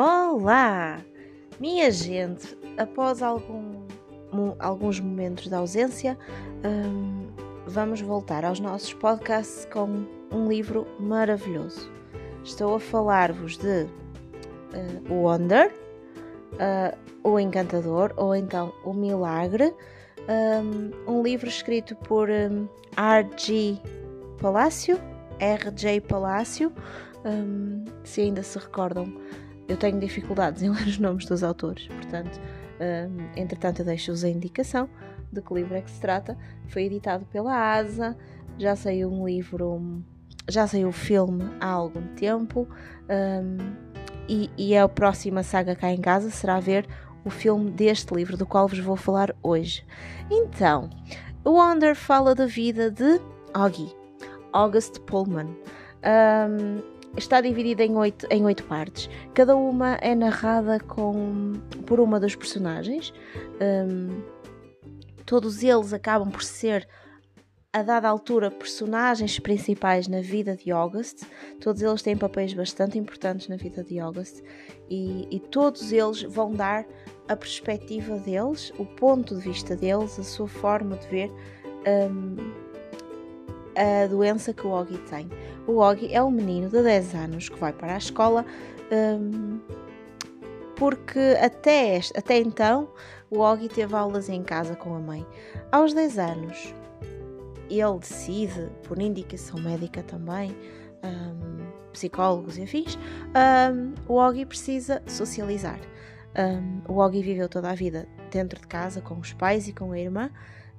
Olá! Minha gente, após algum, alguns momentos de ausência, um, vamos voltar aos nossos podcasts com um livro maravilhoso. Estou a falar-vos de uh, Wonder, uh, O Encantador, ou então O Milagre, um, um livro escrito por um, R.G. Palácio, R.J. Palácio, um, se ainda se recordam eu tenho dificuldades em ler os nomes dos autores, portanto, um, entretanto, eu deixo-vos a indicação de que livro é que se trata. Foi editado pela ASA, já saiu um livro, já saiu o filme há algum tempo, um, e, e a próxima saga cá em casa será ver o filme deste livro, do qual vos vou falar hoje. Então, o Wonder fala da vida de Augie, August Pullman. Um, está dividida em oito, em oito partes. Cada uma é narrada com, por uma dos personagens. Um, todos eles acabam por ser, a dada altura, personagens principais na vida de August. Todos eles têm papéis bastante importantes na vida de August e, e todos eles vão dar a perspectiva deles, o ponto de vista deles, a sua forma de ver. Um, a doença que o Oggy tem. O Oggy é um menino de 10 anos que vai para a escola um, porque até, até então o Oggy teve aulas em casa com a mãe. Aos 10 anos, ele decide, por indicação médica também, um, psicólogos e afins, um, o Oggy precisa socializar. Um, o Oggy viveu toda a vida dentro de casa com os pais e com a irmã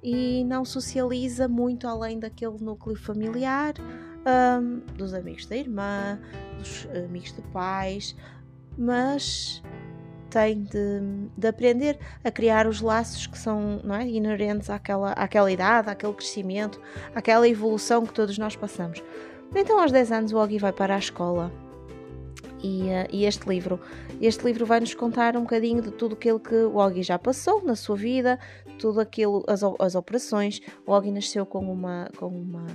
e não socializa muito além daquele núcleo familiar, um, dos amigos da irmã, dos amigos de pais, mas tem de, de, aprender a criar os laços que são é, inerentes àquela, àquela idade, àquele crescimento, àquela evolução que todos nós passamos. Então, aos 10 anos, o Oggy vai para a escola e, uh, e, este livro este livro vai nos contar um bocadinho de tudo aquilo que o Oggy já passou na sua vida, tudo aquilo, as, as operações. O Oggy nasceu com, uma, com uma,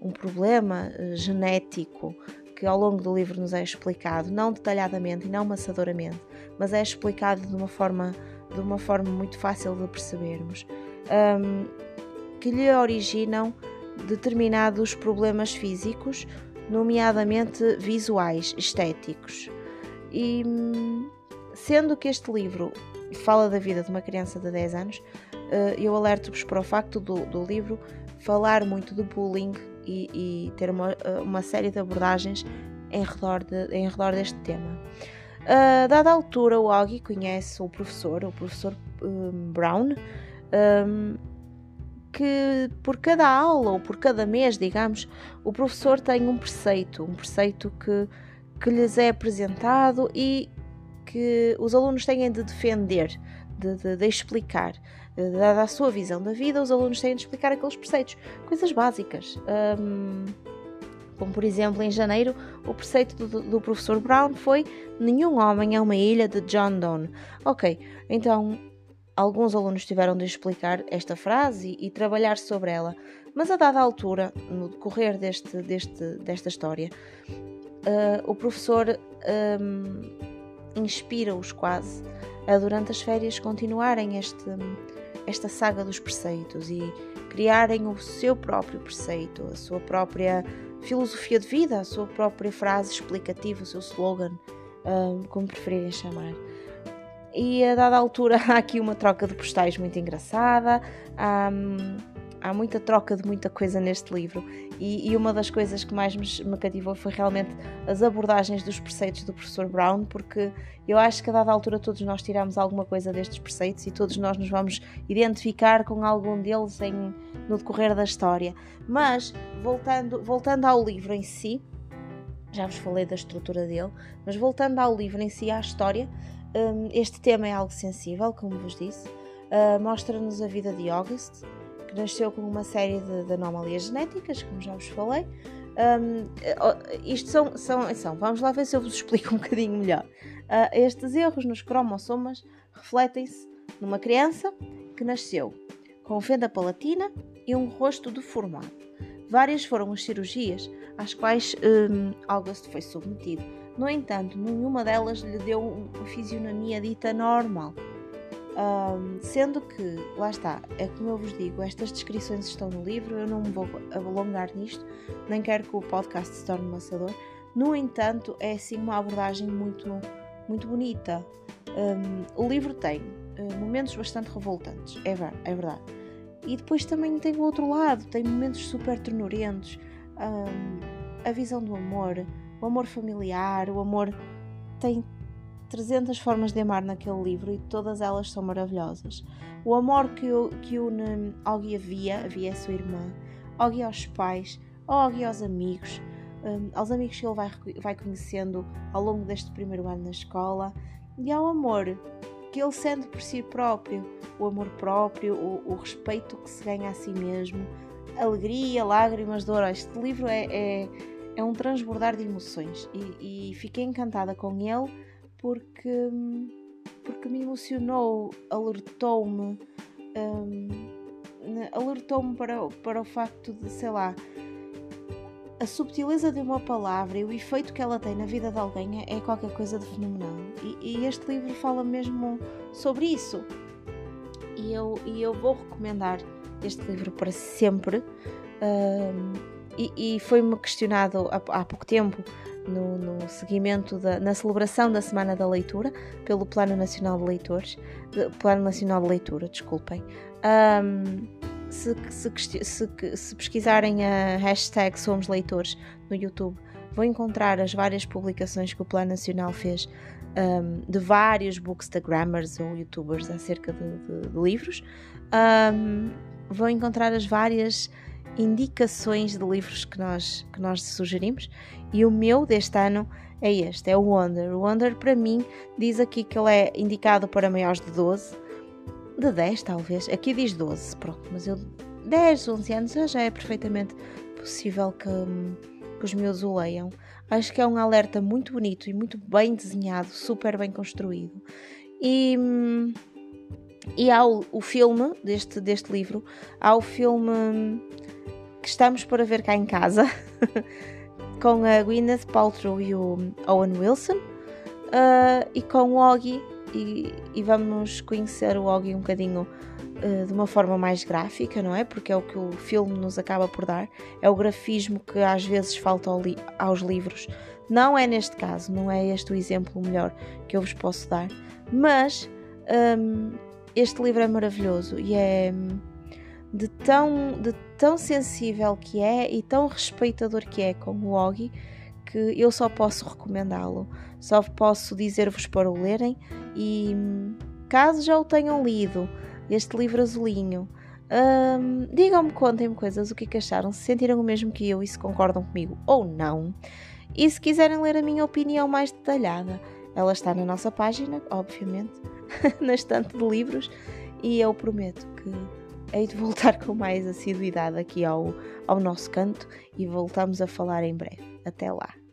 um problema uh, genético que ao longo do livro nos é explicado, não detalhadamente e não maçadoramente, mas é explicado de uma forma, de uma forma muito fácil de percebermos, um, que lhe originam determinados problemas físicos, nomeadamente visuais, estéticos. E sendo que este livro fala da vida de uma criança de 10 anos, eh, eu alerto-vos para o facto do, do, livro falar muito de bullying e, e ter uma, eh, uma, série de abordagens em redor, de, em redor deste tema. Uh, dada a altura, o Augie conhece o professor, o professor um, Brown, um, que por cada aula ou por cada mês, digamos, o professor tem um preceito, um preceito que, que lhes é apresentado e que os alunos têm de defender, de, de, de explicar. Dada a sua visão da vida, os alunos têm de explicar aqueles preceitos, coisas básicas. Um, como por exemplo, em janeiro, o preceito do, do, professor Brown foi: Nenhum homem é uma ilha de John Donne. Ok, então Alguns alunos tiveram de explicar esta frase e, e trabalhar sobre ela, mas a dada altura, no decorrer deste, deste, desta história, uh, o professor um, inspira-os quase a, durante as férias, continuarem este, esta saga dos preceitos e criarem o seu próprio preceito, a sua própria filosofia de vida, a sua própria frase explicativa, o seu slogan, um, como preferirem chamar. E a dada altura há aqui uma troca de postais muito engraçada, há, há muita troca de muita coisa neste livro e, e uma das coisas que mais me, me, cativou foi realmente as abordagens dos preceitos do professor Brown, porque eu acho que a dada altura todos nós tiramos alguma coisa destes preceitos e todos nós nos vamos identificar com algum deles em, no decorrer da história. Mas, voltando, voltando ao livro em si, já vos falei da estrutura dele, mas voltando ao livro em si, à história, um, este tema é algo sensível, como vos disse. Uh, Mostra-nos a vida de August, nasceu com uma série de, de anomalias genéticas, como já vos falei. Um, isto são, são, são, vamos lá ver se eu vos explico um bocadinho melhor. Uh, estes erros nos cromossomas refletem-se numa criança que nasceu com fenda palatina e um rosto deformado. Várias foram as cirurgias às quais um, August foi submetido No entanto, nenhuma delas lhe deu uma fisionomia dita normal. Um, sendo que, lá está, é como eu vos digo, estas descrições estão no livro, eu não me vou alongar nisto, nem quero que o podcast se torne maçador. No entanto, é assim uma abordagem muito, muito bonita. Um, o livro tem uh, momentos bastante revoltantes, é, é verdade. E depois também tem o outro lado, tem momentos super ternurentos, um, a visão do amor, o amor familiar, o amor tem 300 formas de amar naquele livro e todas elas são maravilhosas. O amor que, que une Augie a Via, a Via é sua irmã, Augie aos pais, Augie aos amigos, um, aos amigos que ele vai, vai conhecendo ao longo deste primeiro ano na escola, e ao amor que ele sente por si próprio, o amor próprio, o, o respeito que se ganha a si mesmo, alegria, lágrimas, dor. Este livro é, é, é um transbordar de emoções e, e fiquei encantada com ele porque, porque me emocionou, alertou-me, um, alertou-me para, para o facto de, sei lá, a subtileza de uma palavra e o efeito que ela tem na vida de alguém é, é qualquer coisa de fenomenal. E, e, este livro fala mesmo sobre isso. E eu, e eu vou recomendar este livro para sempre. Um, e, e foi-me questionado há, há pouco tempo no, no seguimento da, na celebração da Semana da Leitura pelo Plano Nacional de Leitores, de, Plano Nacional de Leitura, desculpem. Um, se, se, se, se, pesquisarem a hashtag Somos Leitores no YouTube, vão encontrar as várias publicações que o Plano Nacional fez um, de vários bookstagrammers ou youtubers acerca de, de, de livros. Um, vão encontrar as várias indicações de livros que nós, que nós sugerimos e o meu deste ano é este, é o Wonder. O Wonder para mim diz aqui que ele é indicado para maiores de 12, de 10 talvez, aqui diz 12, pronto, mas eu 10, 11 anos já é perfeitamente possível que, que os meus o leiam. Acho que é um alerta muito bonito e muito bem desenhado, super bem construído. E, e há o, o filme deste, deste livro, há o filme que estamos para ver cá em casa, com a Gwyneth Paltrow e o Owen Wilson, uh, e com o Oggy, e, e, vamos conhecer o Oggy um bocadinho uh, de uma forma mais gráfica, não é? Porque é o que o filme nos acaba por dar, é o grafismo que às vezes falta ao li aos livros. Não é neste caso, não é este o exemplo melhor que eu vos posso dar, mas um, este livro é maravilhoso e é de tão, de tão sensível que é e tão respeitador que é com o Oggy que eu só posso recomendá-lo. Só posso dizer-vos para o lerem e caso já o tenham lido, este livro azulinho, hum, digam-me, contem-me coisas, o que, é que acharam, se sentiram o mesmo que eu e se concordam comigo ou não. E se quiserem ler a minha opinião mais detalhada, ela está na nossa página, obviamente, na estante de livros, e eu prometo que hei de voltar com mais assiduidade aqui ao, ao nosso canto e voltamos a falar em breve. Até lá!